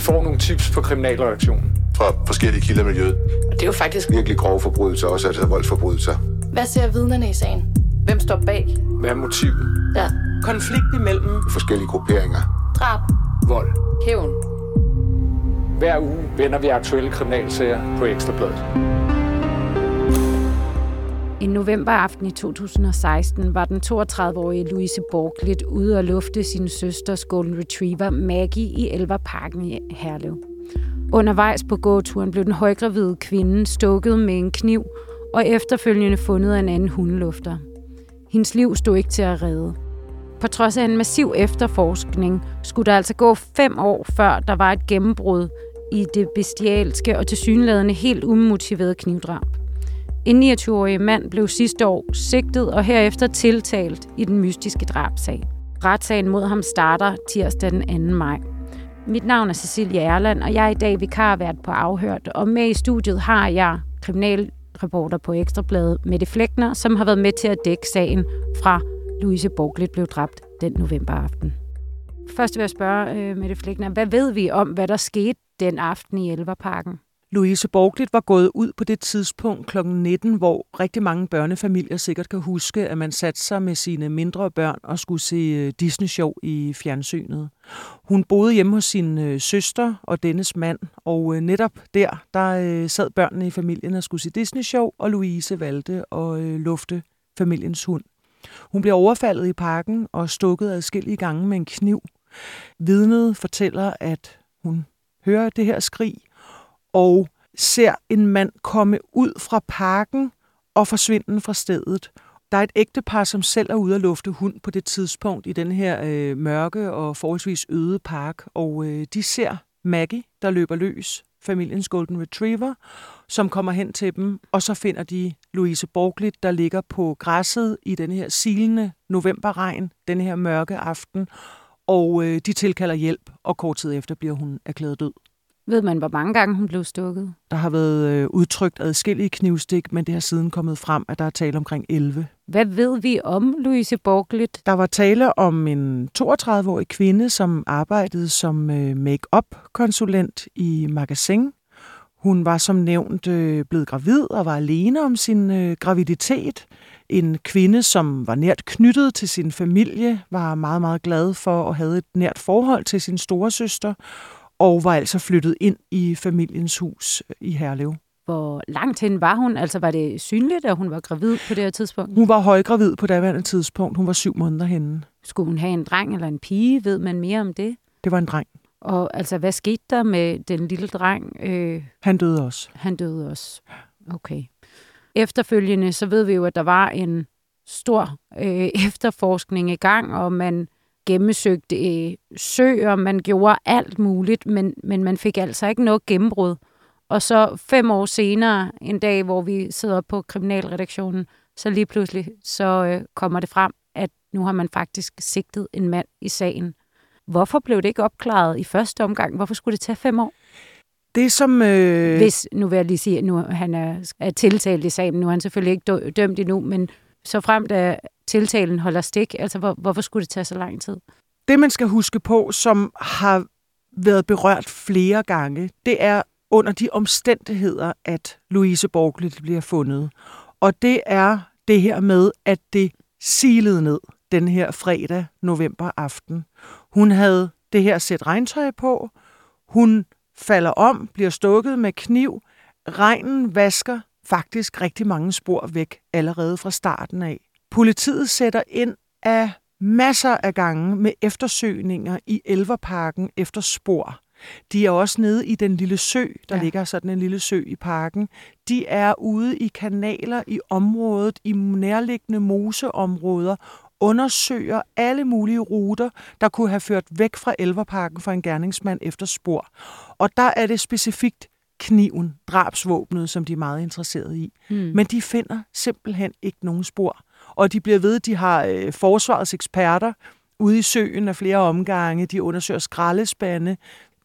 Vi får nogle tips på kriminalredaktionen. Fra forskellige kilder i miljøet. Og det er jo faktisk Virkelig grove forbrydelser, også altså voldsforbrydelser. Hvad ser vidnerne i sagen? Hvem står bag? Hvad er motivet? Ja. Konflikt imellem Forskellige grupperinger. Drab. Vold. Hævn. Hver uge vender vi aktuelle kriminalsager på Ekstrabladet. En novemberaften i 2016 var den 32-årige Louise Borglit ude og lufte sin søsters golden retriever Maggie i Elverparken i Herlev. Undervejs på gåturen blev den højgravide kvinde stukket med en kniv og efterfølgende fundet af en anden hundelufter. Hendes liv stod ikke til at redde. På trods af en massiv efterforskning skulle der altså gå fem år, før der var et gennembrud i det bestialske og tilsyneladende helt umotiverede knivdrab. En 29-årig mand blev sidste år sigtet og herefter tiltalt i den mystiske drabsag. Retssagen mod ham starter tirsdag den 2. maj. Mit navn er Cecilia Erland, og jeg er i dag vikarvært på Afhørt, og med i studiet har jeg kriminalreporter på Ekstrabladet, Mette Flækner, som har været med til at dække sagen fra Louise Borglet blev dræbt den novemberaften. Først vil jeg spørge øh, Mette Flækner, hvad ved vi om, hvad der skete den aften i Elverparken? Louise Borglit var gået ud på det tidspunkt kl. 19, hvor rigtig mange børnefamilier sikkert kan huske, at man satte sig med sine mindre børn og skulle se øh, Disney-show i fjernsynet. Hun boede hjemme hos sin øh, søster og dennes mand, og øh, netop der, der sad børnene i familien og skulle se Disney-show, og Louise valgte at lufte familiens hund. Hun blev overfaldet i parken og stukket adskillige gange med en kniv. Vidnet fortæller, at hun hører det her skrig, og ser en mand komme ud fra parken og forsvinde fra stedet. Der er et ægtepar, som selv er ude at lufte hund på det tidspunkt i den her øh, mørke og forholdsvis øde park, og øh, de ser Maggie, der løber løs, familiens Golden Retriever, som kommer hen til dem, og så finder de Louise Borglit, der ligger på græsset i den her silende novemberregn, den her mørke aften, og øh, de tilkalder hjælp, og kort tid efter bliver hun erklæret død. Ved man, hvor mange gange hun blev stukket? Der har været øh, udtrykt adskillige knivstik, men det har siden kommet frem, at der er tale omkring 11. Hvad ved vi om Louise Borglit? Der var tale om en 32-årig kvinde, som arbejdede som øh, make-up-konsulent i Magasin. Hun var som nævnt øh, blevet gravid og var alene om sin graviditet. En kvinde, som var nært knyttet til sin familie, var meget, meget glad for at have et nært forhold til sin storesøster, og var altså flyttet ind i familiens hus i Herlev. Hvor langt hen var hun? Altså var det synligt, at hun var gravid på det her tidspunkt? Hun var højgravid på daværende tidspunkt. Hun var syv måneder henne. Skulle hun have en dreng eller en pige? Ved man mere om det? Det var en dreng. Og altså, hvad skete der med den lille dreng? Øh, han døde også. Han døde også. Okay. Efterfølgende, så ved vi jo, at der var en stor øh, efterforskning i gang, og man gennemsøgte øh, søer, man gjorde alt muligt, men, men man fik altså ikke noget gennembrud. Og så fem år senere, en dag, hvor vi sidder på kriminalredaktionen, så lige pludselig så øh, kommer det frem, at nu har man faktisk sigtet en mand i sagen. Hvorfor blev det ikke opklaret i første omgang? Hvorfor skulle det tage fem år? Det som... Øh... Hvis, nu vil jeg lige sige, at nu han er, er tiltalt i sagen, nu er han selvfølgelig ikke dømt endnu, men så frem da tiltalen holder stik, altså hvor, hvorfor skulle det tage så lang tid? Det man skal huske på, som har været berørt flere gange, det er under de omstændigheder, at Louise Borglet bliver fundet. Og det er det her med, at det silede ned den her fredag november aften. Hun havde det her sæt regntøj på. Hun falder om, bliver stukket med kniv. Regnen vasker faktisk rigtig mange spor væk allerede fra starten af. Politiet sætter ind af masser af gange med eftersøgninger i Elverparken efter spor. De er også nede i den lille sø, der ja. ligger sådan en lille sø i parken. De er ude i kanaler i området, i nærliggende moseområder, undersøger alle mulige ruter, der kunne have ført væk fra Elverparken for en gerningsmand efter spor. Og der er det specifikt kniven, drabsvåbnet, som de er meget interesserede i. Mm. Men de finder simpelthen ikke nogen spor. Og de bliver ved, de har øh, forsvarets eksperter ude i søen af flere omgange. De undersøger skraldespande,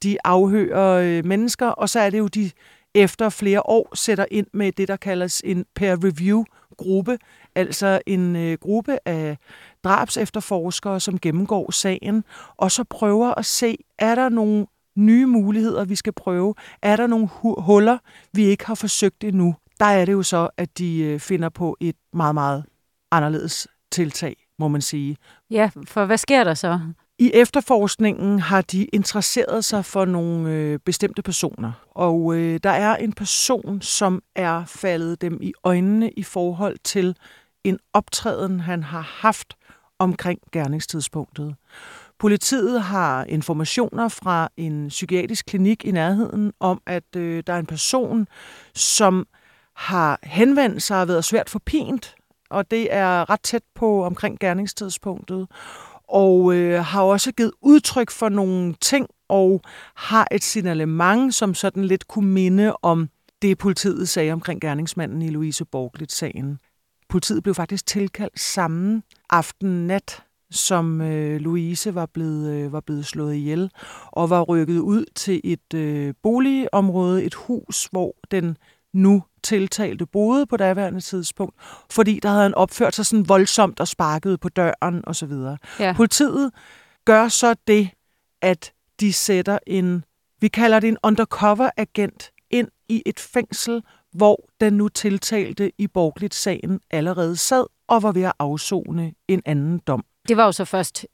de afhører øh, mennesker, og så er det jo, de efter flere år sætter ind med det, der kaldes en peer-review-gruppe, altså en øh, gruppe af drabs efterforskere, som gennemgår sagen, og så prøver at se, er der nogle nye muligheder, vi skal prøve? Er der nogle huller, vi ikke har forsøgt endnu? Der er det jo så, at de øh, finder på et meget, meget anderledes tiltag, må man sige. Ja, for hvad sker der så? I efterforskningen har de interesseret sig for nogle øh, bestemte personer, og øh, der er en person, som er faldet dem i øjnene i forhold til en optræden, han har haft omkring gerningstidspunktet. Politiet har informationer fra en psykiatrisk klinik i nærheden om, at øh, der er en person, som har henvendt sig og været svært forpint, og det er ret tæt på omkring gerningstidspunktet, og øh, har også givet udtryk for nogle ting, og har et signalement, som sådan lidt kunne minde om det, politiet sagde omkring gerningsmanden i Louise Borglit-sagen. Politiet blev faktisk tilkaldt samme aften-nat, som øh, Louise var blevet, øh, var blevet slået ihjel, og var rykket ud til et øh, boligområde, et hus, hvor den nu tiltalte boede på daværende tidspunkt, fordi der havde han opført sig sådan voldsomt og sparket på døren osv. Ja. Politiet gør så det, at de sætter en, vi kalder det en undercover-agent, ind i et fængsel, hvor den nu tiltalte i Borglit-sagen allerede sad og var ved at afzone en anden dom. Det var jo så først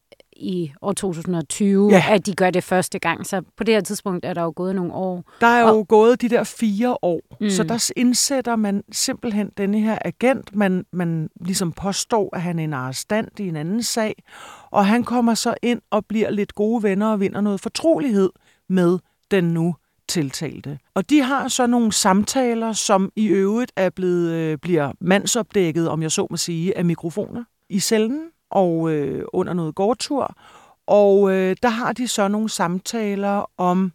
i år 2020, ja. at de gør det første gang. Så på det her tidspunkt er der jo gået nogle år. Der er jo og... gået de der fire år, mm. så der indsætter man simpelthen denne her agent. Man, man ligesom påstår, at han er en arrestant i en anden sag, og han kommer så ind og bliver lidt gode venner og vinder noget fortrolighed med den nu tiltalte. Og de har så nogle samtaler, som i øvrigt er blevet, øh, bliver mandsopdækket, om jeg så må sige, af mikrofoner i cellen og øh, under noget gårdtur. Og øh, der har de så nogle samtaler om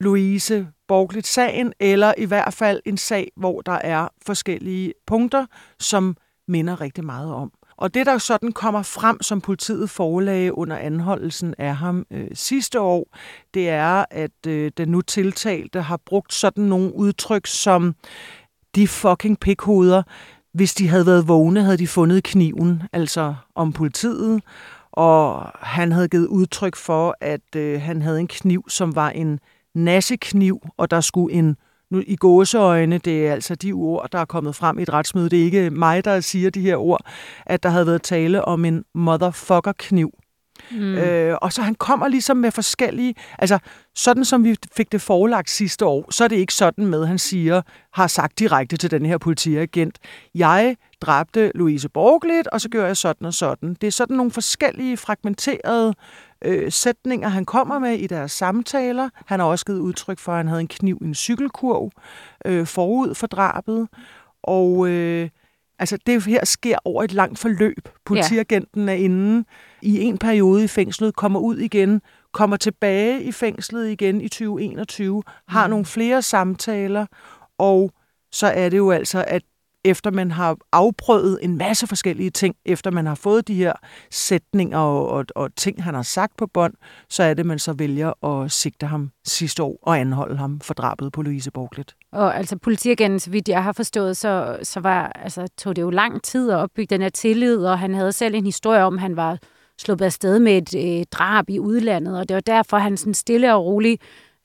Louise Borglit-sagen, eller i hvert fald en sag, hvor der er forskellige punkter, som minder rigtig meget om. Og det, der sådan kommer frem, som politiet forelagde under anholdelsen af ham øh, sidste år, det er, at øh, den nu tiltalte har brugt sådan nogle udtryk som de fucking pikhoveder, hvis de havde været vågne, havde de fundet kniven, altså om politiet, og han havde givet udtryk for, at øh, han havde en kniv, som var en nassekniv, og der skulle en, nu i gåseøjne, det er altså de ord, der er kommet frem i et retsmøde, det er ikke mig, der siger de her ord, at der havde været tale om en motherfucker-kniv. Mm. Øh, og så han kommer ligesom med forskellige, altså sådan som vi fik det forelagt sidste år, så er det ikke sådan med, han siger, har sagt direkte til den her politiagent, jeg dræbte Louise Borglit, og så gør jeg sådan og sådan. Det er sådan nogle forskellige fragmenterede øh, sætninger, han kommer med i deres samtaler. Han har også givet udtryk for, at han havde en kniv i en cykelkurv øh, forud for drabet. Og øh, Altså det her sker over et langt forløb. Politiagenten er inde i en periode i fængslet, kommer ud igen, kommer tilbage i fængslet igen i 2021, har mm. nogle flere samtaler, og så er det jo altså, at efter man har afprøvet en masse forskellige ting, efter man har fået de her sætninger og, og, og ting, han har sagt på bånd, så er det, man så vælger at sigte ham sidste år og anholde ham for drabet på Louise Borglet. Og altså politiagenten, så vidt jeg har forstået, så, så var, altså, tog det jo lang tid at opbygge den her tillid, og han havde selv en historie om, at han var slået afsted med et øh, drab i udlandet, og det var derfor, han sådan stille og roligt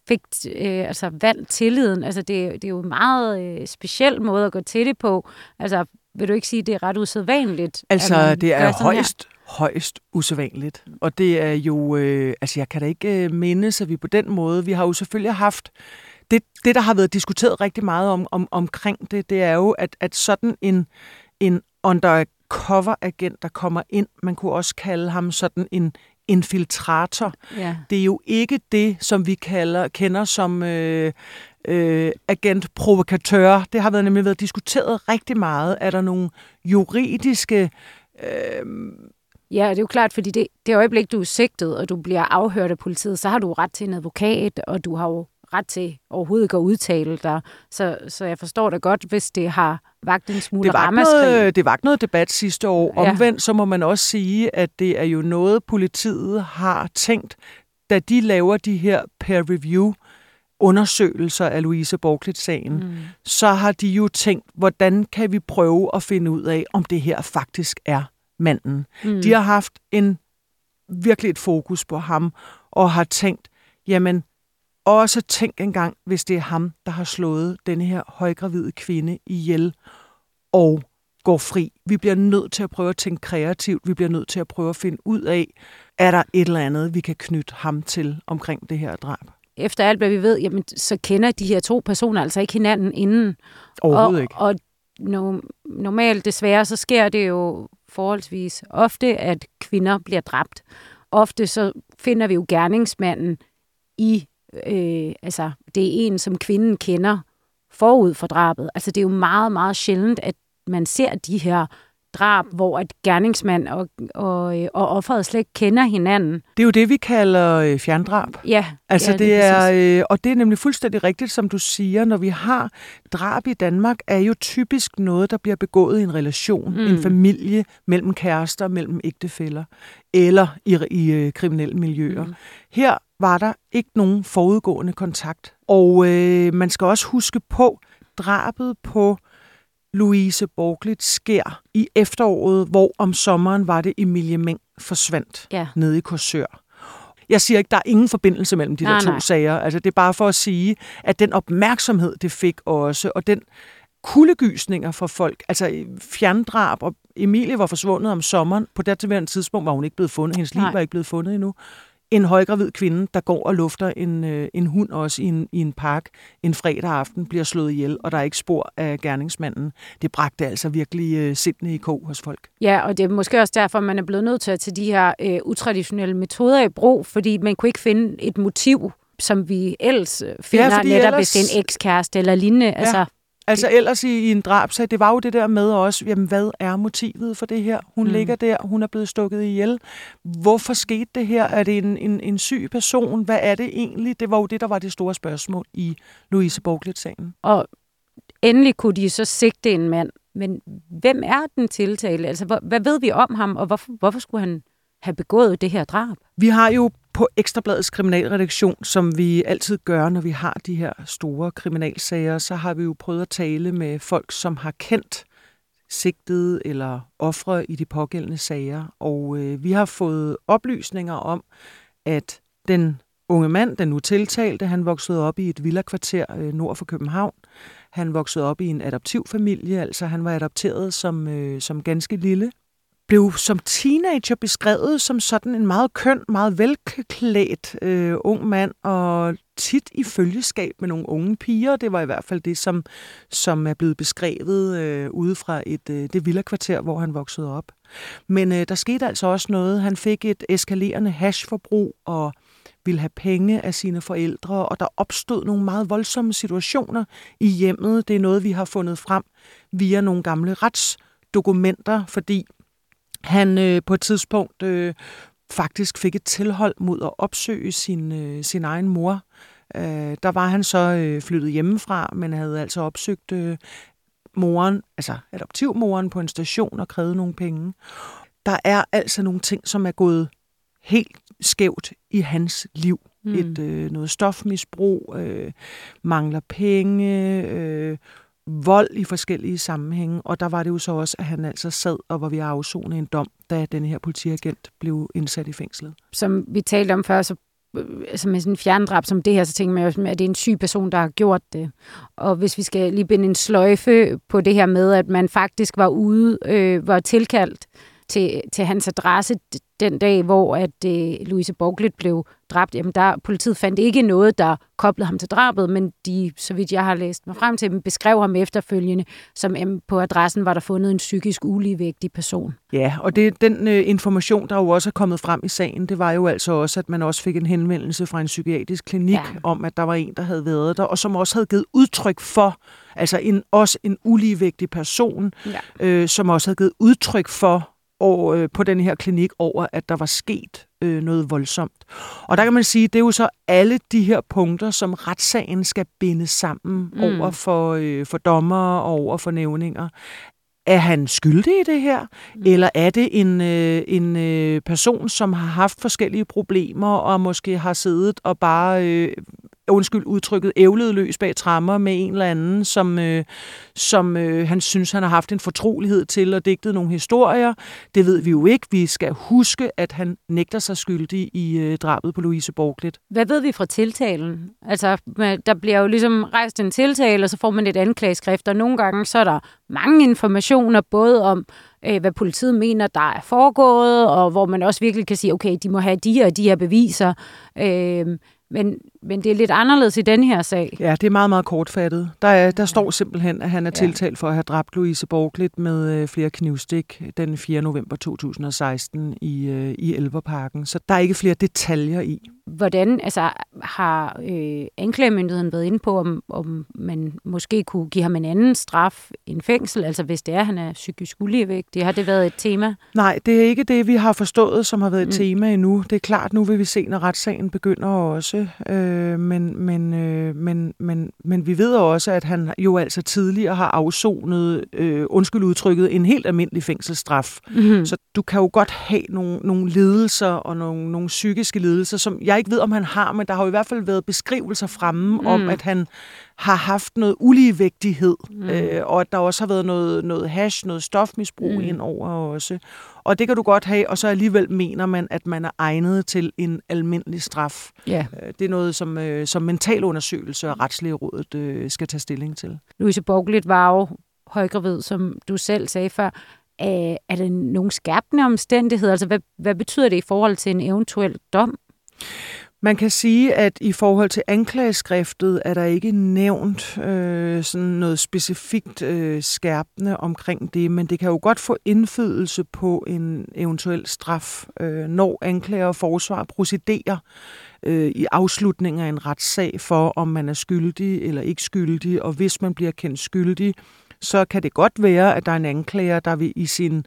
fik øh, altså vandt tilliden. Altså det, det er jo en meget øh, speciel måde at gå til det på. Altså vil du ikke sige, at det er ret usædvanligt? Altså det er højst, her? højst usædvanligt. Og det er jo, øh, altså jeg kan da ikke øh, minde, at vi på den måde, vi har jo selvfølgelig haft, det, det der har været diskuteret rigtig meget om, om omkring det, det er jo, at, at sådan en, en undercover-agent, der kommer ind, man kunne også kalde ham sådan en, infiltrator. Ja. Det er jo ikke det, som vi kalder, kender som øh, øh, agent-provokatør. Det har været nemlig været diskuteret rigtig meget. Er der nogle juridiske... Øh, Ja, det er jo klart, fordi det, det øjeblik, du er sigtet, og du bliver afhørt af politiet, så har du ret til en advokat, og du har jo ret til overhovedet ikke at udtale dig. Så, så jeg forstår det godt, hvis det har vagt en smule det var noget, Det var noget debat sidste år. Ja. Omvendt så må man også sige, at det er jo noget, politiet har tænkt, da de laver de her peer-review undersøgelser af Louise Borglit-sagen, mm. så har de jo tænkt, hvordan kan vi prøve at finde ud af, om det her faktisk er manden. Mm. De har haft en virkelig et fokus på ham, og har tænkt, jamen, også tænk engang, hvis det er ham, der har slået denne her højgravide kvinde ihjel og går fri. Vi bliver nødt til at prøve at tænke kreativt. Vi bliver nødt til at prøve at finde ud af, er der et eller andet, vi kan knytte ham til omkring det her drab. Efter alt, hvad vi ved, jamen, så kender de her to personer altså ikke hinanden inden. Overhovedet og, ikke. Og no, normalt desværre, så sker det jo forholdsvis ofte, at kvinder bliver dræbt. Ofte så finder vi jo gerningsmanden i, øh, altså det er en, som kvinden kender forud for drabet. Altså det er jo meget, meget sjældent, at man ser de her drab, hvor at gerningsmand og, og, øh, og offeret slet ikke kender hinanden. Det er jo det, vi kalder øh, fjerndrab. Ja, Altså ja, det er er, øh, og det er nemlig fuldstændig rigtigt, som du siger, når vi har drab i Danmark, er jo typisk noget, der bliver begået i en relation, mm. en familie, mellem kærester, mellem ægtefæller, eller i, i øh, kriminelle miljøer. Mm. Her var der ikke nogen forudgående kontakt. Og øh, man skal også huske på, drabet på Louise Borglit sker i efteråret, hvor om sommeren var det Emilie Meng forsvandt Ja. nede i Korsør. Jeg siger ikke, der er ingen forbindelse mellem de Nej, der to nej. sager. Altså, det er bare for at sige, at den opmærksomhed, det fik også, og den kuldegysninger for folk, altså fjerndrab, og Emilie var forsvundet om sommeren. På det tidspunkt var hun ikke blevet fundet. Hendes liv var ikke blevet fundet endnu. En højgravid kvinde, der går og lufter en, øh, en hund også i en, i en park en fredag aften, bliver slået ihjel, og der er ikke spor af gerningsmanden. Det bragte altså virkelig øh, sindene i kog hos folk. Ja, og det er måske også derfor, man er blevet nødt til at tage de her øh, utraditionelle metoder i brug, fordi man kunne ikke finde et motiv, som vi ellers øh, finder, fordi netop ellers- hvis det er en ekskæreste eller lignende. Ja. Altså, Altså ellers i, i en drabsag, det var jo det der med også, jamen hvad er motivet for det her? Hun Mm. ligger der, hun er blevet stukket ihjel. Hvorfor skete det her? Er det en, en, en syg person? Hvad er det egentlig? Det var jo det, der var det store spørgsmål i Louise Borglet-sagen. og endelig kunne de så sigte en mand. Men hvem er den tiltale? Altså, hvad ved vi om ham, og hvorfor, hvorfor skulle han have begået det her drab? Vi har jo på Ekstrabladets kriminalredaktion, som vi altid gør, når vi har de her store kriminalsager, så har vi jo prøvet at tale med folk, som har kendt sigtede eller ofre i de pågældende sager. Og øh, vi har fået oplysninger om, at den unge mand, den nu tiltalte, han voksede op i et villakvarter øh, nord for København. Han voksede op i en adoptivfamilie, altså han var adopteret som, øh, som ganske lille blev som teenager beskrevet som sådan en meget køn, meget velklædt øh, ung mand, og tit i følgeskab med nogle unge piger. Det var i hvert fald det, som, som er blevet beskrevet øh, ude fra et, øh, det villakvarter, hvor han voksede op. Men øh, der skete altså også noget. Han fik et eskalerende hashforbrug og ville have penge af sine forældre, og der opstod nogle meget voldsomme situationer i hjemmet. Det er noget, vi har fundet frem via nogle gamle retsdokumenter, fordi han øh, på et tidspunkt øh, faktisk fik et tilhold mod at opsøge sin, øh, sin egen mor. Øh, der var han så øh, flyttet hjemmefra, men havde altså opsøgt øh, moren, altså adoptivmoren på en station og krævet nogle penge. Der er altså nogle ting, som er gået helt skævt i hans liv. Mm. Et øh, noget stofmisbrug, øh, mangler penge, øh, vold i forskellige sammenhænge, og der var det jo så også, at han altså sad og var ved at afzone en dom, da den her politiagent blev indsat i fængslet. Som vi talte om før, så øh, altså med sådan en fjerndrab som det her, så tænker man jo, at det er en syg person, der har gjort det. Og hvis vi skal lige binde en sløjfe på det her med, at man faktisk var ude, øh, var tilkaldt til, til hans adresse den dag, hvor at øh, Louise Borglit blev dræbt, jamen der politiet fandt ikke noget, der koblede ham til drabet, men de, så vidt jeg har læst mig frem til dem, beskrev ham efterfølgende, som em, på adressen var der fundet en psykisk uligevægtig person. Ja, og det, den øh, information, der jo også er kommet frem i sagen, det var jo altså også, at man også fik en henvendelse fra en psykiatrisk klinik ja. om, at der var en, der havde været der, og som også havde givet udtryk for, altså en, også en uligevægtig person, Ja. øh, som også havde givet udtryk for og, øh, på den her klinik over, at der var sket øh, noget voldsomt. Og der kan man sige, det er jo så alle de her punkter, som retssagen skal binde sammen Mm. over for, øh, for dommer og over for nævninger. Er han skyldig i det her? Mm. Eller er det en, øh, en øh, person, som har haft forskellige problemer og måske har siddet og bare øh, undskyld udtrykket, ævlede løs bag trammer med en eller anden, som, øh, som øh, han synes, han har haft en fortrolighed til og digtet nogle historier. Det ved vi jo ikke. Vi skal huske, at han nægter sig skyldig i øh, drabet på Louise Borglet. Hvad ved vi fra tiltalen? Altså, der bliver jo ligesom rejst en tiltale, og så får man et anklageskrift, og nogle gange så er der mange informationer, både om, øh, hvad politiet mener, der er foregået, og hvor man også virkelig kan sige, okay, de må have de her de her beviser. Øh, men, men det er lidt anderledes i den her sag. Ja, det er meget, meget kortfattet. Der, er, der står simpelthen, at han er tiltalt for at have dræbt Louise Borglit med øh, flere knivstik den 4. november 2016 i, øh, i Elverparken. Så der er ikke flere detaljer i. Hvordan altså, har øh, anklagemyndigheden været inde på, om, om man måske kunne give ham en anden straf end fængsel? Altså hvis det er, han er psykisk uligevægtig. Har det været et tema? Nej, det er ikke det, vi har forstået, som har været et mm. tema endnu. Det er klart, nu vil vi se, når retssagen begynder også. Øh, men, men, øh, men, men, men vi ved også, at han jo altså tidligere har afsonet, øh, undskyld udtrykket, en helt almindelig fængselsstraf. Mm. Så du kan jo godt have nogle, nogle lidelser og nogle, nogle psykiske lidelser, som jeg ikke ved, om han har, men der har jo i hvert fald været beskrivelser fremme mm. om, at han har haft noget uligevægtighed, mm. øh, og at der også har været noget, noget hash, noget stofmisbrug mm. ind over også. Og det kan du godt have, og så alligevel mener man, at man er egnet til en almindelig straf. Ja. Øh, det er noget, som, øh, som mentalundersøgelse og retslige rådet øh, skal tage stilling til. Louise Borglit var jo højgravid, som du selv sagde før. Er, er det nogle skærpende omstændigheder? Altså, hvad, hvad betyder det i forhold til en eventuel dom? Man kan sige, at i forhold til anklageskriftet er der ikke nævnt øh, sådan noget specifikt øh, skærpende omkring det, men det kan jo godt få indflydelse på en eventuel straf, øh, når anklager og forsvar procederer øh, i afslutningen af en retssag for, om man er skyldig eller ikke skyldig, og hvis man bliver kendt skyldig, så kan det godt være, at der er en anklager, der vil i sine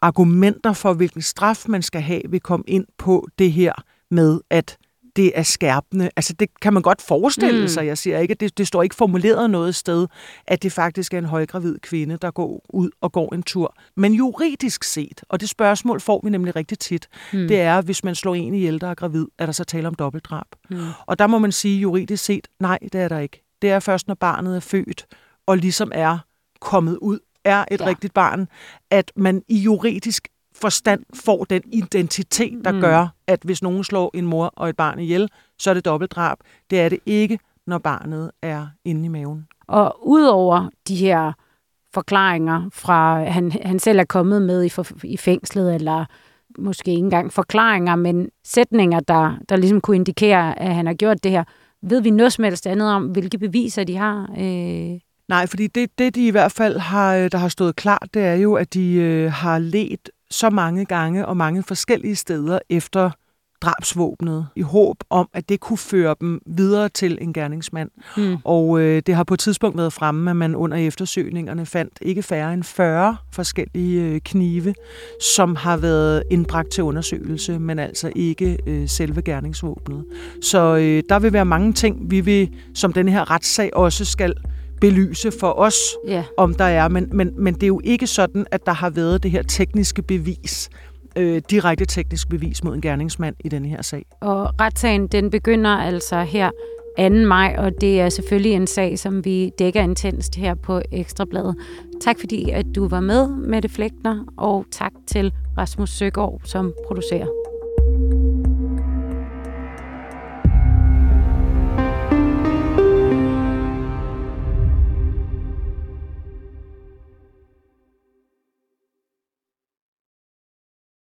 argumenter for, hvilken straf man skal have, vil komme ind på det her med, at det er skærpende. Altså det kan man godt forestille mm. sig. Jeg siger ikke, det, det står ikke formuleret noget sted, at det faktisk er en højgravid kvinde, der går ud og går en tur. Men juridisk set, og det spørgsmål får vi nemlig rigtig tit, mm. det er, hvis man slår en ihjel, der er gravid, er der så tale om dobbeltdrab. Mm. Og der må man sige juridisk set, nej, det er der ikke. Det er først, når barnet er født, og ligesom er kommet ud, er et ja. rigtigt barn, at man i juridisk forstand får den identitet, der mm. gør, at hvis nogen slår en mor og et barn ihjel, så er det dobbeltdrab. Det er det ikke, når barnet er inde i maven. Og udover de her forklaringer fra, han, han selv er kommet med i, for, i fængslet, eller måske ikke engang forklaringer, men sætninger, der, der ligesom kunne indikere, at han har gjort det her. Ved vi noget som helst andet om, hvilke beviser de har? Øh... Nej, fordi det, det, de i hvert fald har, der har stået klart, det er jo, at de øh, har let så mange gange og mange forskellige steder efter drabsvåbnet, i håb om, at det kunne føre dem videre til en gerningsmand. Mm. Og øh, det har på et tidspunkt været fremme, at man under eftersøgningerne fandt ikke færre end 40 forskellige øh, knive, som har været indbragt til undersøgelse, men altså ikke øh, selve gerningsvåbnet. Så øh, der vil være mange ting, vi vil, som den her retssag også skal belyse for os, ja. om der er. Men, men, men det er jo ikke sådan, at der har været det her tekniske bevis, øh, direkte teknisk bevis mod en gerningsmand i denne her sag. Og retssagen, den begynder altså her 2. maj, og det er selvfølgelig en sag, som vi dækker intenst her på Ekstrabladet. Tak fordi, at du var med, Mette Flægtner, og tak til Rasmus Søgaard, som producerer.